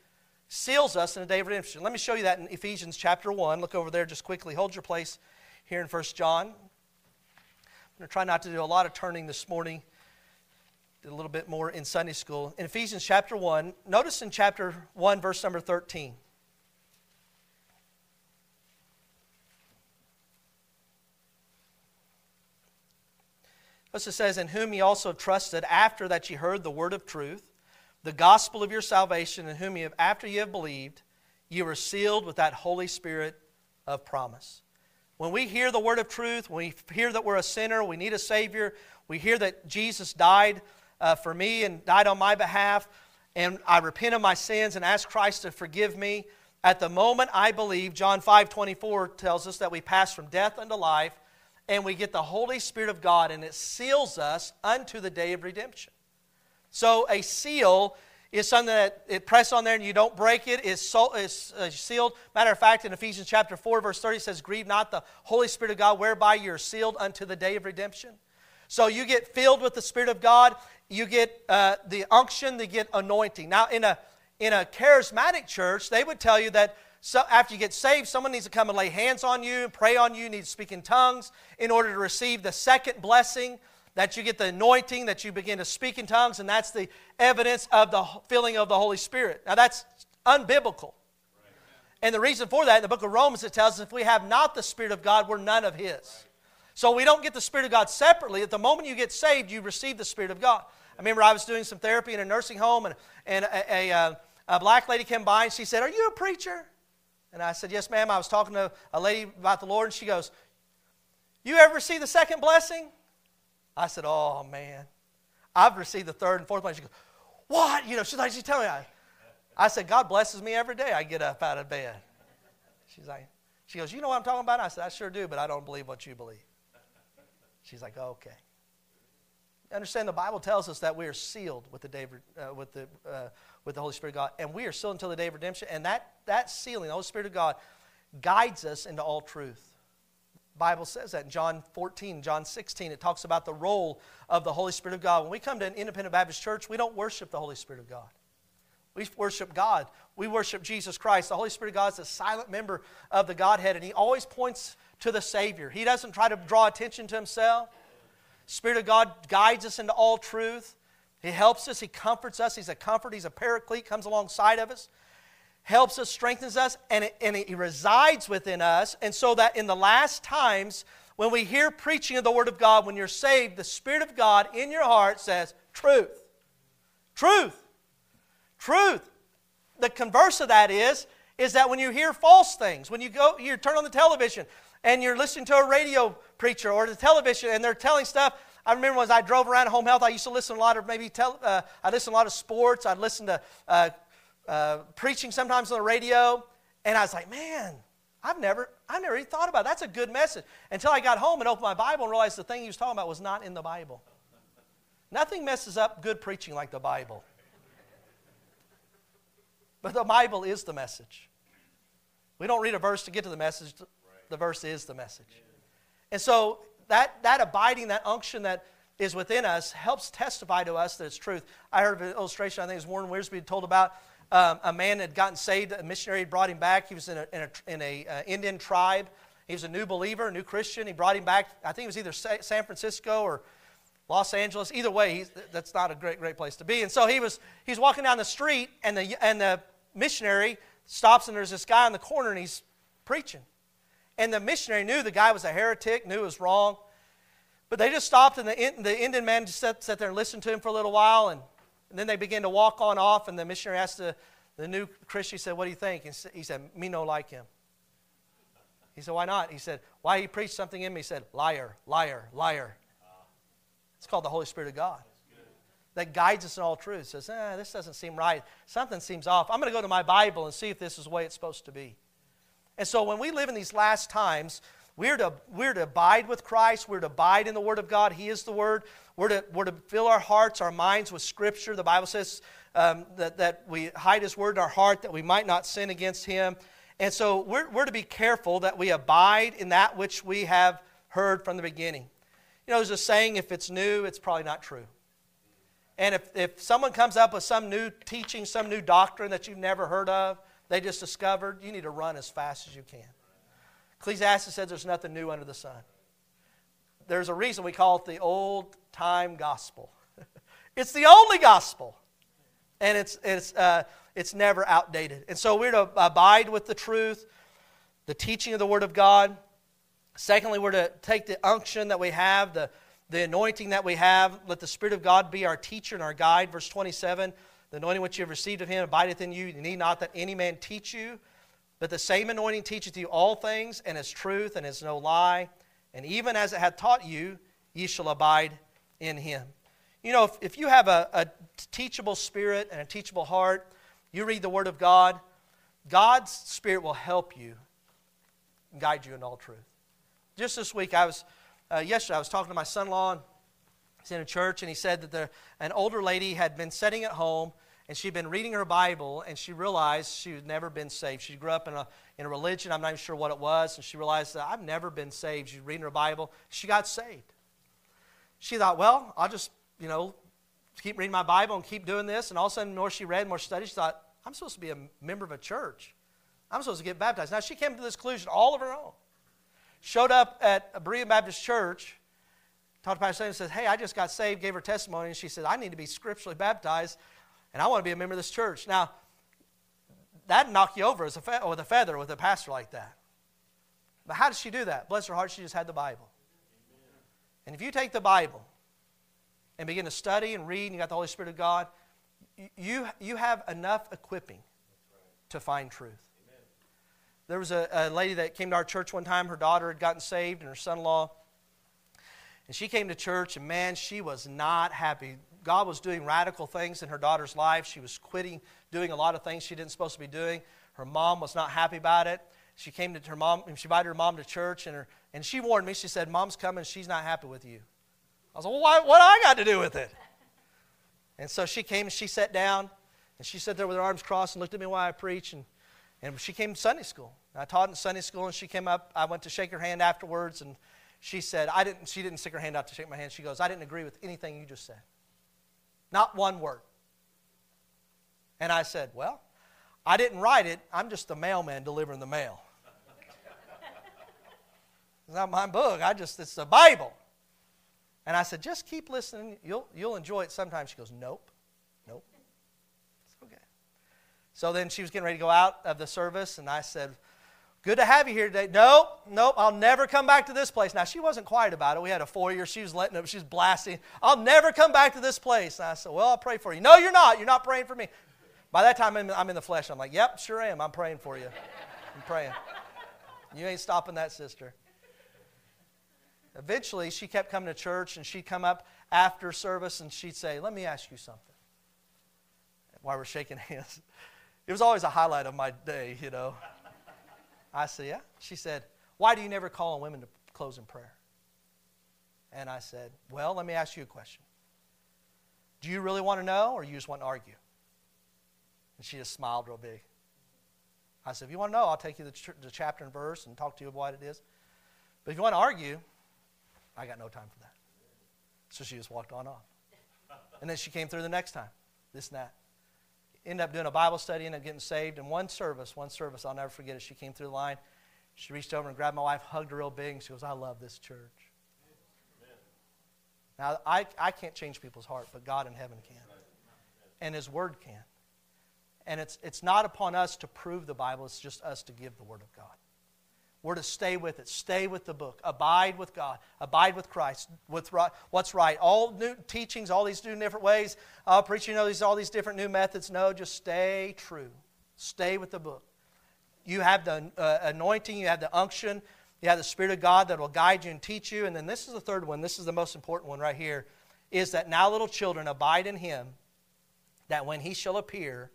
Speaker 2: seals us in a day of redemption. Let me show you that in Ephesians chapter 1. Look over there just quickly. Hold your place here in 1 John going to try not to do a lot of turning this morning. Did a little bit more in Sunday school. In Ephesians chapter 1, notice in chapter 1, verse number 13. Thus it says, In whom ye also trusted after that ye heard the word of truth, the gospel of your salvation, in whom ye have, after ye have believed, ye were sealed with that Holy Spirit of promise. When we hear the word of truth, when we hear that we're a sinner, we need a Savior, we hear that Jesus died uh, for me and died on my behalf, and I repent of my sins and ask Christ to forgive me, at the moment I believe, John 5 24 tells us that we pass from death unto life, and we get the Holy Spirit of God, and it seals us unto the day of redemption. So a seal is something that it press on there and you don't break it. it is, so, is uh, sealed. Matter of fact in ephesians chapter 4 verse 30 says grieve not the holy spirit of god whereby you're sealed unto the day of redemption. So you get filled with the spirit of god. You get uh, the unction you get anointing. Now in a in a charismatic church they would tell you that so after you get saved someone needs to come and lay hands on you and pray on you you need to speak in tongues in order to receive the second blessing that you get the anointing, that you begin to speak in tongues, and that's the evidence of the filling of the Holy Spirit. Now, that's unbiblical. And the reason for that, in the book of Romans, it tells us if we have not the Spirit of God, we're none of His. So we don't get the Spirit of God separately. At the moment you get saved, you receive the Spirit of God. I remember I was doing some therapy in a nursing home, and, and a, a, a black lady came by and she said, Are you a preacher? And I said, Yes, ma'am. I was talking to a lady about the Lord, and she goes, You ever see the second blessing? I said, Oh, man. I've received the third and fourth blessing. She goes, What? You know, she's like, She's telling me. I, I said, God blesses me every day I get up out of bed. She's like, She goes, You know what I'm talking about? I said, I sure do, but I don't believe what you believe. She's like, Okay. Understand the Bible tells us that we are sealed with the, day, uh, with, the, uh, with the Holy Spirit of God, and we are sealed until the day of redemption. And that, that sealing, the Holy Spirit of God, guides us into all truth. Bible says that in John 14, John 16, it talks about the role of the Holy Spirit of God. When we come to an independent Baptist church, we don't worship the Holy Spirit of God. We worship God. We worship Jesus Christ. The Holy Spirit of God is a silent member of the Godhead, and He always points to the Savior. He doesn't try to draw attention to Himself. Spirit of God guides us into all truth. He helps us. He comforts us. He's a comfort. He's a paraclete, comes alongside of us, helps us, strengthens us, and, it, and He resides within us. And so that in the last times, when we hear preaching of the Word of God, when you're saved, the Spirit of God in your heart says, Truth. Truth. Truth. The converse of that is, is that when you hear false things, when you go, you turn on the television and you're listening to a radio preacher or the television and they're telling stuff. I remember as I drove around home health, I used to listen a lot of maybe tell, uh, I listened a lot of sports. I'd listen to uh, uh, preaching sometimes on the radio, and I was like, man, I've never, I've never even thought about it. That's a good message. Until I got home and opened my Bible and realized the thing he was talking about was not in the Bible. Nothing messes up good preaching like the Bible. But the Bible is the message. We don't read a verse to get to the message, the verse is the message. And so that, that abiding, that unction that is within us helps testify to us that it's truth. I heard of an illustration, I think it was Warren Wiersbe told about um, a man had gotten saved, a missionary had brought him back. He was in a, in a, in a uh, Indian tribe. He was a new believer, a new Christian. He brought him back, I think it was either San Francisco or Los Angeles. Either way, that's not a great, great place to be. And so he was, he's walking down the street, and the, and the missionary stops, and there's this guy in the corner, and he's preaching. And the missionary knew the guy was a heretic, knew it was wrong. But they just stopped, and the, the Indian man just sat, sat there and listened to him for a little while. And, and then they began to walk on off. And the missionary asked the, the new Christian, he said, What do you think? And he said, Me no like him. He said, Why not? He said, Why he preached something in me? He said, Liar, liar, liar. It's called the Holy Spirit of God that guides us in all truth. Says, eh, this doesn't seem right. Something seems off. I'm going to go to my Bible and see if this is the way it's supposed to be. And so when we live in these last times, we're to, we're to abide with Christ. We're to abide in the Word of God. He is the Word. We're to, we're to fill our hearts, our minds with Scripture. The Bible says um, that, that we hide His Word in our heart that we might not sin against Him. And so we're, we're to be careful that we abide in that which we have heard from the beginning. You know, there's a saying if it's new, it's probably not true. And if, if someone comes up with some new teaching, some new doctrine that you've never heard of, they just discovered, you need to run as fast as you can. Ecclesiastes says there's nothing new under the sun. There's a reason we call it the old time gospel. it's the only gospel. And it's, it's, uh, it's never outdated. And so we're to abide with the truth, the teaching of the Word of God. Secondly, we're to take the unction that we have, the, the anointing that we have. Let the Spirit of God be our teacher and our guide. Verse 27 The anointing which you have received of Him abideth in you. You need not that any man teach you. But the same anointing teacheth you all things, and is truth, and is no lie. And even as it hath taught you, ye shall abide in him. You know, if, if you have a, a teachable spirit and a teachable heart, you read the Word of God, God's Spirit will help you guide you in all truth. Just this week, I was, uh, yesterday, I was talking to my son in law. He's in a church, and he said that the, an older lady had been sitting at home and she'd been reading her Bible, and she realized she had never been saved. She grew up in a, in a religion, I'm not even sure what it was, and she realized that I've never been saved. She's reading her Bible. She got saved. She thought, well, I'll just, you know, keep reading my Bible and keep doing this. And all of a sudden, more she read, more she studied, she thought, I'm supposed to be a member of a church. I'm supposed to get baptized. Now, she came to this conclusion all of her own. Showed up at a Berean Baptist church talked to Pastor and said, Hey, I just got saved, gave her testimony, and she said, I need to be scripturally baptized, and I want to be a member of this church. Now, that'd knock you over as a fe- with a feather with a pastor like that. But how did she do that? Bless her heart, she just had the Bible. And if you take the Bible and begin to study and read, and you got the Holy Spirit of God, you, you have enough equipping to find truth. There was a, a lady that came to our church one time. Her daughter had gotten saved, and her son in law. And she came to church, and man, she was not happy. God was doing radical things in her daughter's life. She was quitting doing a lot of things she didn't supposed to be doing. Her mom was not happy about it. She came to her mom, she invited her mom to church, and, her, and she warned me. She said, Mom's coming, she's not happy with you. I was like, Well, why, what do I got to do with it? And so she came and she sat down, and she sat there with her arms crossed and looked at me while I preached. And, and she came to Sunday school. I taught in Sunday school, and she came up. I went to shake her hand afterwards, and she said, I didn't, she didn't stick her hand out to shake my hand. She goes, I didn't agree with anything you just said. Not one word. And I said, Well, I didn't write it. I'm just the mailman delivering the mail. it's not my book. I just, it's the Bible. And I said, just keep listening. You'll, you'll enjoy it sometimes. She goes, nope, nope. It's okay. So then she was getting ready to go out of the service, and I said, good to have you here today. Nope, nope, I'll never come back to this place. Now, she wasn't quiet about it. We had a foyer. She was letting up, she was blasting. I'll never come back to this place. And I said, well, I'll pray for you. No, you're not. You're not praying for me. By that time, I'm in the flesh. I'm like, yep, sure am. I'm praying for you. I'm praying. You ain't stopping that, sister. Eventually, she kept coming to church and she'd come up after service and she'd say, Let me ask you something. While we're shaking hands. It was always a highlight of my day, you know. I said, Yeah. She said, Why do you never call on women to close in prayer? And I said, Well, let me ask you a question. Do you really want to know or you just want to argue? And she just smiled real big. I said, If you want to know, I'll take you to the chapter and verse and talk to you about what it is. But if you want to argue, I got no time for that. So she just walked on off. And then she came through the next time, this and that. Ended up doing a Bible study, ended up getting saved. In one service, one service, I'll never forget it. She came through the line. She reached over and grabbed my wife, hugged her real big, and she goes, I love this church. Now, I, I can't change people's heart, but God in heaven can. And His Word can. And it's, it's not upon us to prove the Bible, it's just us to give the Word of God. We're to stay with it. Stay with the book. Abide with God. Abide with Christ. With what's right. All new teachings, all these new different ways. Uh, preaching all these, all these different new methods. No, just stay true. Stay with the book. You have the uh, anointing. You have the unction. You have the Spirit of God that will guide you and teach you. And then this is the third one. This is the most important one right here. Is that now, little children, abide in Him, that when He shall appear,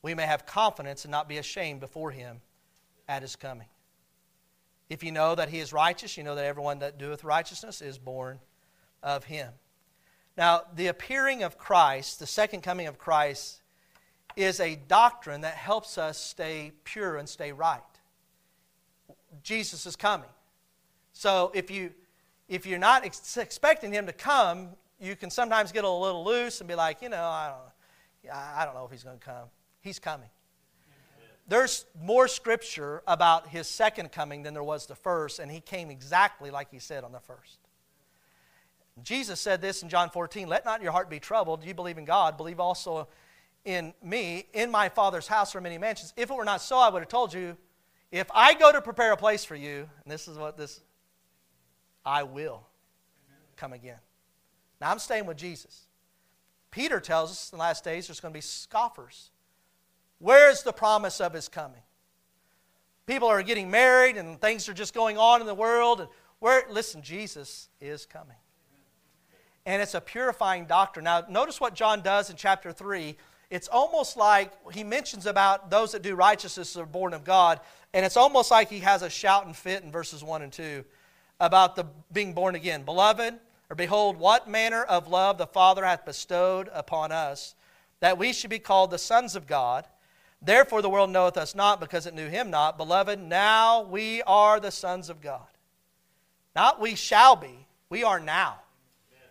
Speaker 2: we may have confidence and not be ashamed before Him at His coming. If you know that he is righteous, you know that everyone that doeth righteousness is born of him. Now, the appearing of Christ, the second coming of Christ, is a doctrine that helps us stay pure and stay right. Jesus is coming. So if you if you're not ex- expecting him to come, you can sometimes get a little loose and be like, you know, I don't, I don't know if he's going to come. He's coming there's more scripture about his second coming than there was the first, and he came exactly like he said on the first. Jesus said this in John 14 Let not your heart be troubled. You believe in God, believe also in me. In my Father's house are many mansions. If it were not so, I would have told you, if I go to prepare a place for you, and this is what this, I will come again. Now I'm staying with Jesus. Peter tells us in the last days there's going to be scoffers Where's the promise of his coming? People are getting married and things are just going on in the world. And where, listen, Jesus is coming. And it's a purifying doctrine. Now, notice what John does in chapter 3. It's almost like he mentions about those that do righteousness are born of God. And it's almost like he has a shout and fit in verses 1 and 2 about the being born again. Beloved, or behold, what manner of love the Father hath bestowed upon us, that we should be called the sons of God. Therefore, the world knoweth us not because it knew him not. Beloved, now we are the sons of God. Not we shall be, we are now. Amen.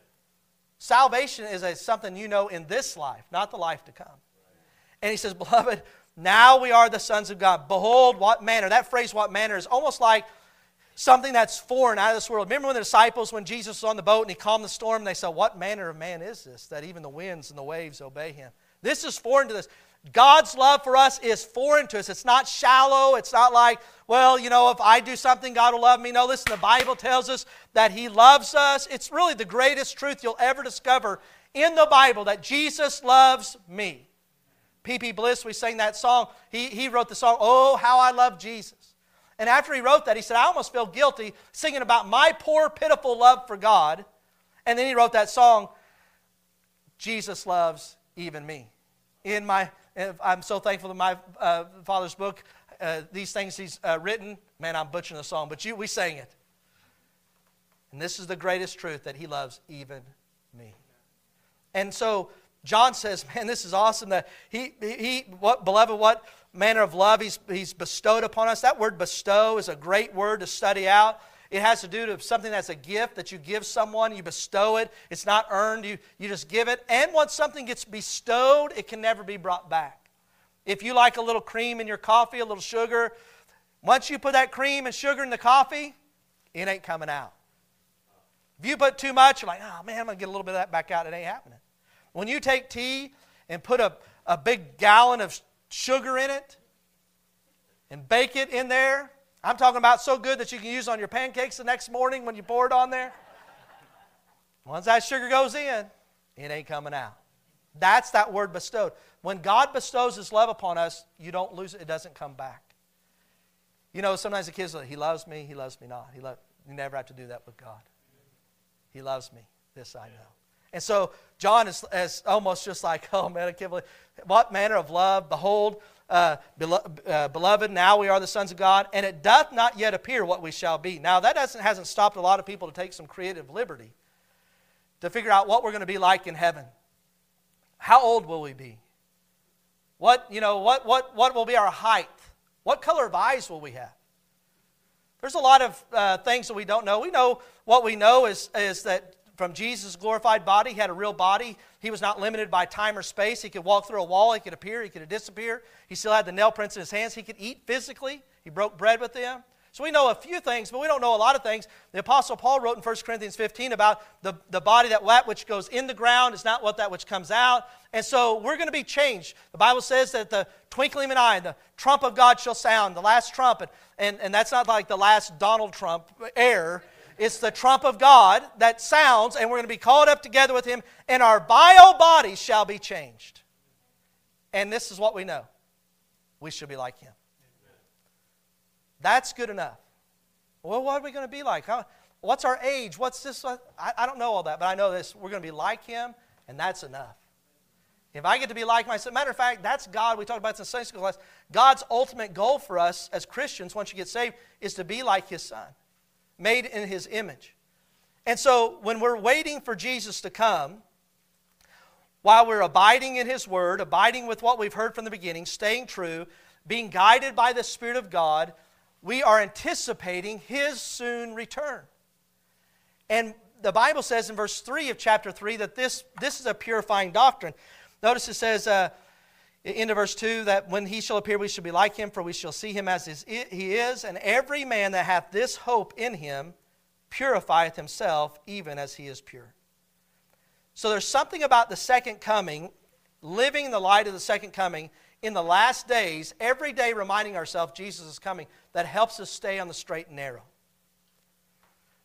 Speaker 2: Salvation is a, something you know in this life, not the life to come. Right. And he says, Beloved, now we are the sons of God. Behold, what manner. That phrase, what manner, is almost like something that's foreign out of this world. Remember when the disciples, when Jesus was on the boat and he calmed the storm, they said, What manner of man is this that even the winds and the waves obey him? This is foreign to this. God's love for us is foreign to us. It's not shallow. It's not like, well, you know, if I do something, God will love me. No, listen, the Bible tells us that He loves us. It's really the greatest truth you'll ever discover in the Bible that Jesus loves me. P.P. Bliss, we sang that song. He, he wrote the song, Oh, How I Love Jesus. And after he wrote that, he said, I almost feel guilty singing about my poor, pitiful love for God. And then he wrote that song, Jesus loves even me. In my, I'm so thankful to my uh, father's book, uh, these things he's uh, written. Man, I'm butchering the song, but you, we sang it. And this is the greatest truth that he loves even me. And so John says, man, this is awesome that he, he what, beloved, what manner of love he's, he's bestowed upon us. That word bestow is a great word to study out. It has to do with something that's a gift that you give someone, you bestow it. It's not earned, you, you just give it. And once something gets bestowed, it can never be brought back. If you like a little cream in your coffee, a little sugar, once you put that cream and sugar in the coffee, it ain't coming out. If you put too much, you're like, oh man, I'm going to get a little bit of that back out. It ain't happening. When you take tea and put a, a big gallon of sugar in it and bake it in there, I'm talking about so good that you can use on your pancakes the next morning when you pour it on there. Once that sugar goes in, it ain't coming out. That's that word bestowed. When God bestows His love upon us, you don't lose it, it doesn't come back. You know, sometimes the kids, He loves me, He loves me not. He lo- you never have to do that with God. He loves me. This I know. And so John is, is almost just like, oh man, I can't believe, what manner of love, behold, uh, uh, beloved, now we are the sons of God, and it doth not yet appear what we shall be. Now, that doesn't, hasn't stopped a lot of people to take some creative liberty to figure out what we're going to be like in heaven. How old will we be? What, you know, what, what, what will be our height? What color of eyes will we have? There's a lot of uh, things that we don't know. We know what we know is, is that from Jesus' glorified body. He had a real body. He was not limited by time or space. He could walk through a wall. He could appear. He could disappear. He still had the nail prints in his hands. He could eat physically. He broke bread with them. So we know a few things, but we don't know a lot of things. The Apostle Paul wrote in 1 Corinthians 15 about the, the body that, that which goes in the ground is not what that which comes out. And so we're going to be changed. The Bible says that the twinkling of an eye, the trump of God shall sound, the last trumpet. And, and that's not like the last Donald Trump air. It's the trump of God that sounds, and we're going to be called up together with Him, and our bio bodies shall be changed. And this is what we know we shall be like Him. That's good enough. Well, what are we going to be like? How, what's our age? What's this? I, I don't know all that, but I know this. We're going to be like Him, and that's enough. If I get to be like myself, matter of fact, that's God. We talked about this in Sunday school class. God's ultimate goal for us as Christians, once you get saved, is to be like His Son made in his image. And so when we're waiting for Jesus to come, while we're abiding in his word, abiding with what we've heard from the beginning, staying true, being guided by the Spirit of God, we are anticipating his soon return. And the Bible says in verse 3 of chapter 3 that this, this is a purifying doctrine. Notice it says, uh, into verse 2 that when he shall appear, we shall be like him, for we shall see him as he is. And every man that hath this hope in him purifieth himself, even as he is pure. So there's something about the second coming, living in the light of the second coming in the last days, every day reminding ourselves Jesus is coming, that helps us stay on the straight and narrow.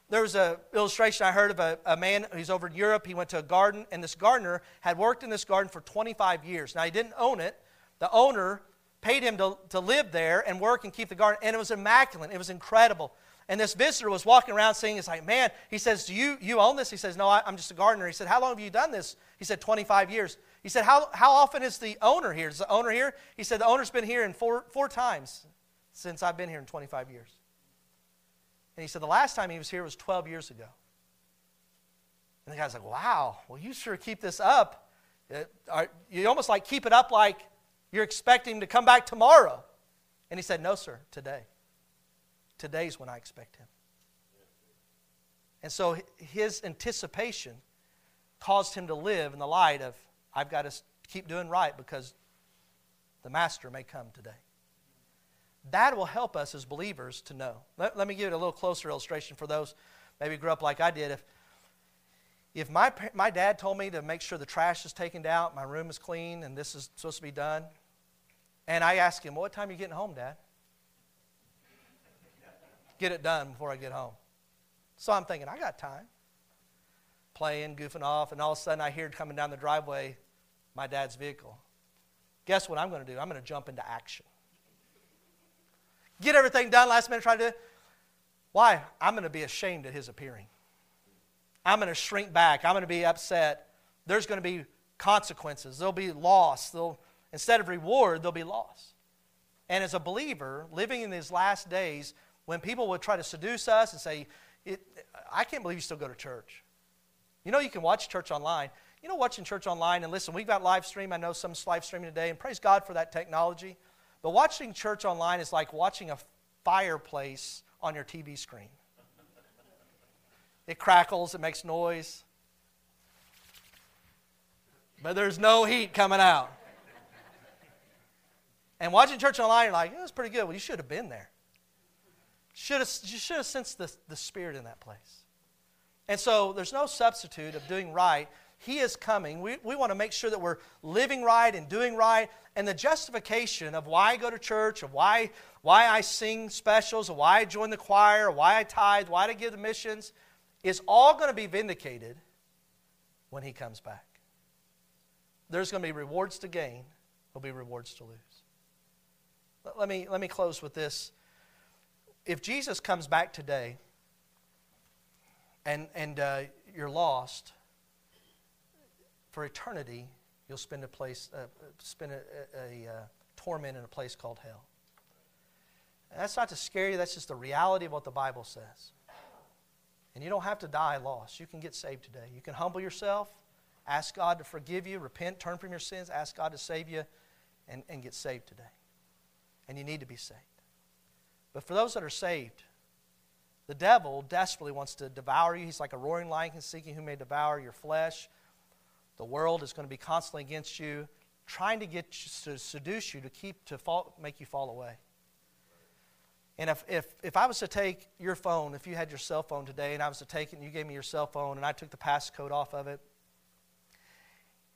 Speaker 2: There was an illustration I heard of a, a man who's over in Europe. He went to a garden, and this gardener had worked in this garden for 25 years. Now, he didn't own it. The owner paid him to, to live there and work and keep the garden, and it was immaculate. It was incredible. And this visitor was walking around saying, It's like, man, he says, Do you, you own this? He says, No, I, I'm just a gardener. He said, How long have you done this? He said, 25 years. He said, How, how often is the owner here? Is the owner here? He said, The owner's been here in four, four times since I've been here in 25 years. And he said the last time he was here was 12 years ago. And the guy's like, wow, well, you sure keep this up. Uh, you almost like keep it up like you're expecting him to come back tomorrow. And he said, no, sir, today. Today's when I expect him. And so his anticipation caused him to live in the light of, I've got to keep doing right because the master may come today. That will help us as believers to know. Let, let me give it a little closer illustration for those maybe grew up like I did. If, if my, my dad told me to make sure the trash is taken out, my room is clean, and this is supposed to be done, and I ask him, well, What time are you getting home, Dad? Get it done before I get home. So I'm thinking, I got time. Playing, goofing off, and all of a sudden I hear coming down the driveway my dad's vehicle. Guess what I'm going to do? I'm going to jump into action. Get everything done last minute, try to. Why? I'm going to be ashamed at his appearing. I'm going to shrink back. I'm going to be upset. There's going to be consequences. There'll be loss. There'll, instead of reward, there'll be loss. And as a believer, living in these last days, when people would try to seduce us and say, I can't believe you still go to church. You know, you can watch church online. You know, watching church online, and listen, we've got live stream. I know some live streaming today, and praise God for that technology. But watching church online is like watching a fireplace on your TV screen. It crackles, it makes noise, but there's no heat coming out. And watching church online, you're like, it was pretty good. Well, you should have been there. Should have, you should have sensed the, the Spirit in that place. And so there's no substitute of doing right. He is coming. We, we want to make sure that we're living right and doing right. And the justification of why I go to church, of why, why I sing specials, of why I join the choir, why I tithe, why I give the missions, is all going to be vindicated when He comes back. There's going to be rewards to gain, there'll be rewards to lose. Let me, let me close with this. If Jesus comes back today and, and uh, you're lost, for eternity, you'll spend a place, uh, spend a, a, a uh, torment in a place called hell. And that's not to scare you, that's just the reality of what the Bible says. And you don't have to die lost. You can get saved today. You can humble yourself, ask God to forgive you, repent, turn from your sins, ask God to save you, and, and get saved today. And you need to be saved. But for those that are saved, the devil desperately wants to devour you. He's like a roaring lion seeking who may devour your flesh. The world is going to be constantly against you, trying to get you, to seduce you to keep to fall, make you fall away. And if, if, if I was to take your phone, if you had your cell phone today, and I was to take it and you gave me your cell phone, and I took the passcode off of it,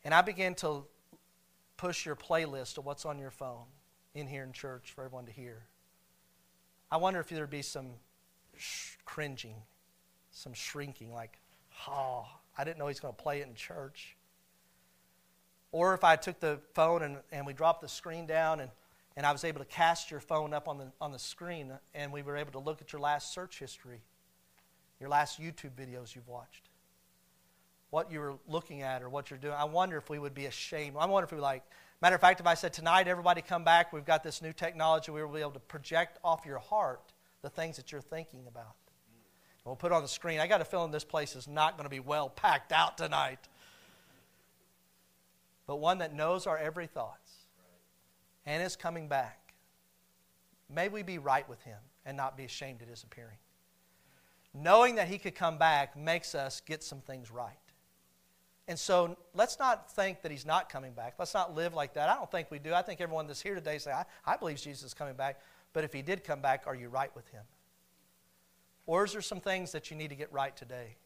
Speaker 2: and I began to push your playlist of what's on your phone in here in church for everyone to hear, I wonder if there'd be some sh- cringing, some shrinking, like, oh, I didn't know he's going to play it in church. Or if I took the phone and, and we dropped the screen down and, and I was able to cast your phone up on the, on the screen and we were able to look at your last search history, your last YouTube videos you've watched, what you were looking at or what you're doing. I wonder if we would be ashamed. I wonder if we would like, Matter of fact, if I said, tonight, everybody come back, we've got this new technology, we will be able to project off your heart the things that you're thinking about. We'll put on the screen. I got a feeling this place is not going to be well packed out tonight. But one that knows our every thoughts and is coming back. May we be right with him and not be ashamed at his appearing. Knowing that he could come back makes us get some things right. And so let's not think that he's not coming back. Let's not live like that. I don't think we do. I think everyone that's here today say, I, I believe Jesus is coming back. But if he did come back, are you right with him? Or is there some things that you need to get right today?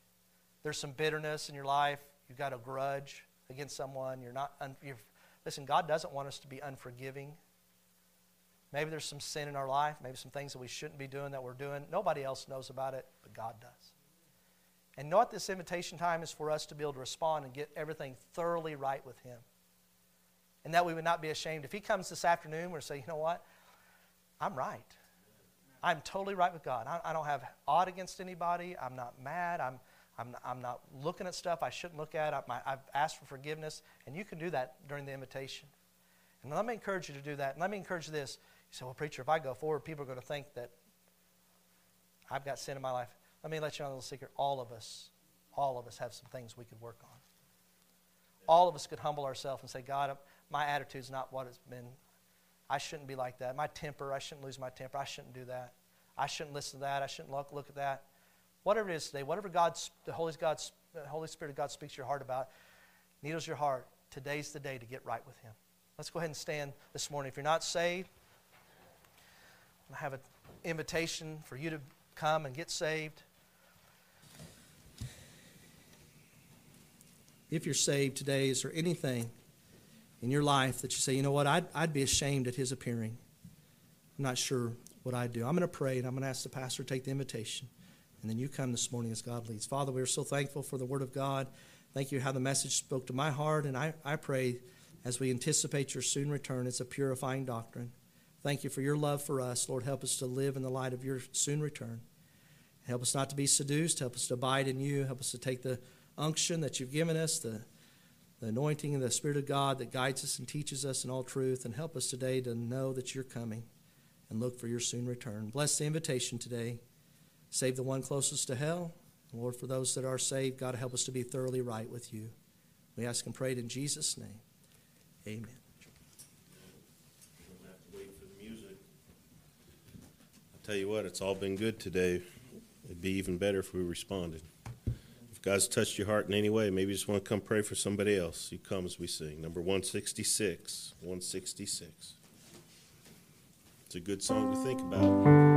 Speaker 2: There's some bitterness in your life. You've got a grudge against someone. You're not. Un- you're, listen, God doesn't want us to be unforgiving. Maybe there's some sin in our life. Maybe some things that we shouldn't be doing that we're doing. Nobody else knows about it, but God does. And know what this invitation time is for us to be able to respond and get everything thoroughly right with Him. And that we would not be ashamed. If He comes this afternoon, we're say, you know what? I'm right. I'm totally right with God. I, I don't have odd against anybody. I'm not mad. I'm, I'm, I'm not looking at stuff I shouldn't look at. I, I've asked for forgiveness. And you can do that during the invitation. And let me encourage you to do that. And let me encourage this. You say, well, preacher, if I go forward, people are going to think that I've got sin in my life. Let me let you know a little secret. All of us, all of us have some things we could work on. All of us could humble ourselves and say, God, my attitude's not what it's been. I shouldn't be like that. My temper, I shouldn't lose my temper. I shouldn't do that. I shouldn't listen to that. I shouldn't look, look at that. Whatever it is today, whatever God's, the Holy, God's, the Holy Spirit of God speaks your heart about, needles your heart, today's the day to get right with Him. Let's go ahead and stand this morning. If you're not saved, I have an invitation for you to come and get saved. If you're saved today, is there anything in your life that you say, you know what, I'd, I'd be ashamed at his appearing? I'm not sure what I'd do. I'm going to pray and I'm going to ask the pastor to take the invitation. And then you come this morning as God leads. Father, we're so thankful for the Word of God. Thank you how the message spoke to my heart. And I, I pray as we anticipate your soon return, it's a purifying doctrine. Thank you for your love for us. Lord, help us to live in the light of your soon return. Help us not to be seduced. Help us to abide in you. Help us to take the unction that you've given us, the, the anointing of the Spirit of God that guides us and teaches us in all truth. And help us today to know that you're coming and look for your soon return. Bless the invitation today. Save the one closest to hell. Lord, for those that are saved, God, help us to be thoroughly right with you. We ask and pray it in Jesus' name. Amen.
Speaker 1: tell you what, it's all been good today. It'd be even better if we responded. If God's touched your heart in any way, maybe you just want to come pray for somebody else. You come as we sing. Number 166. 166. It's a good song to think about.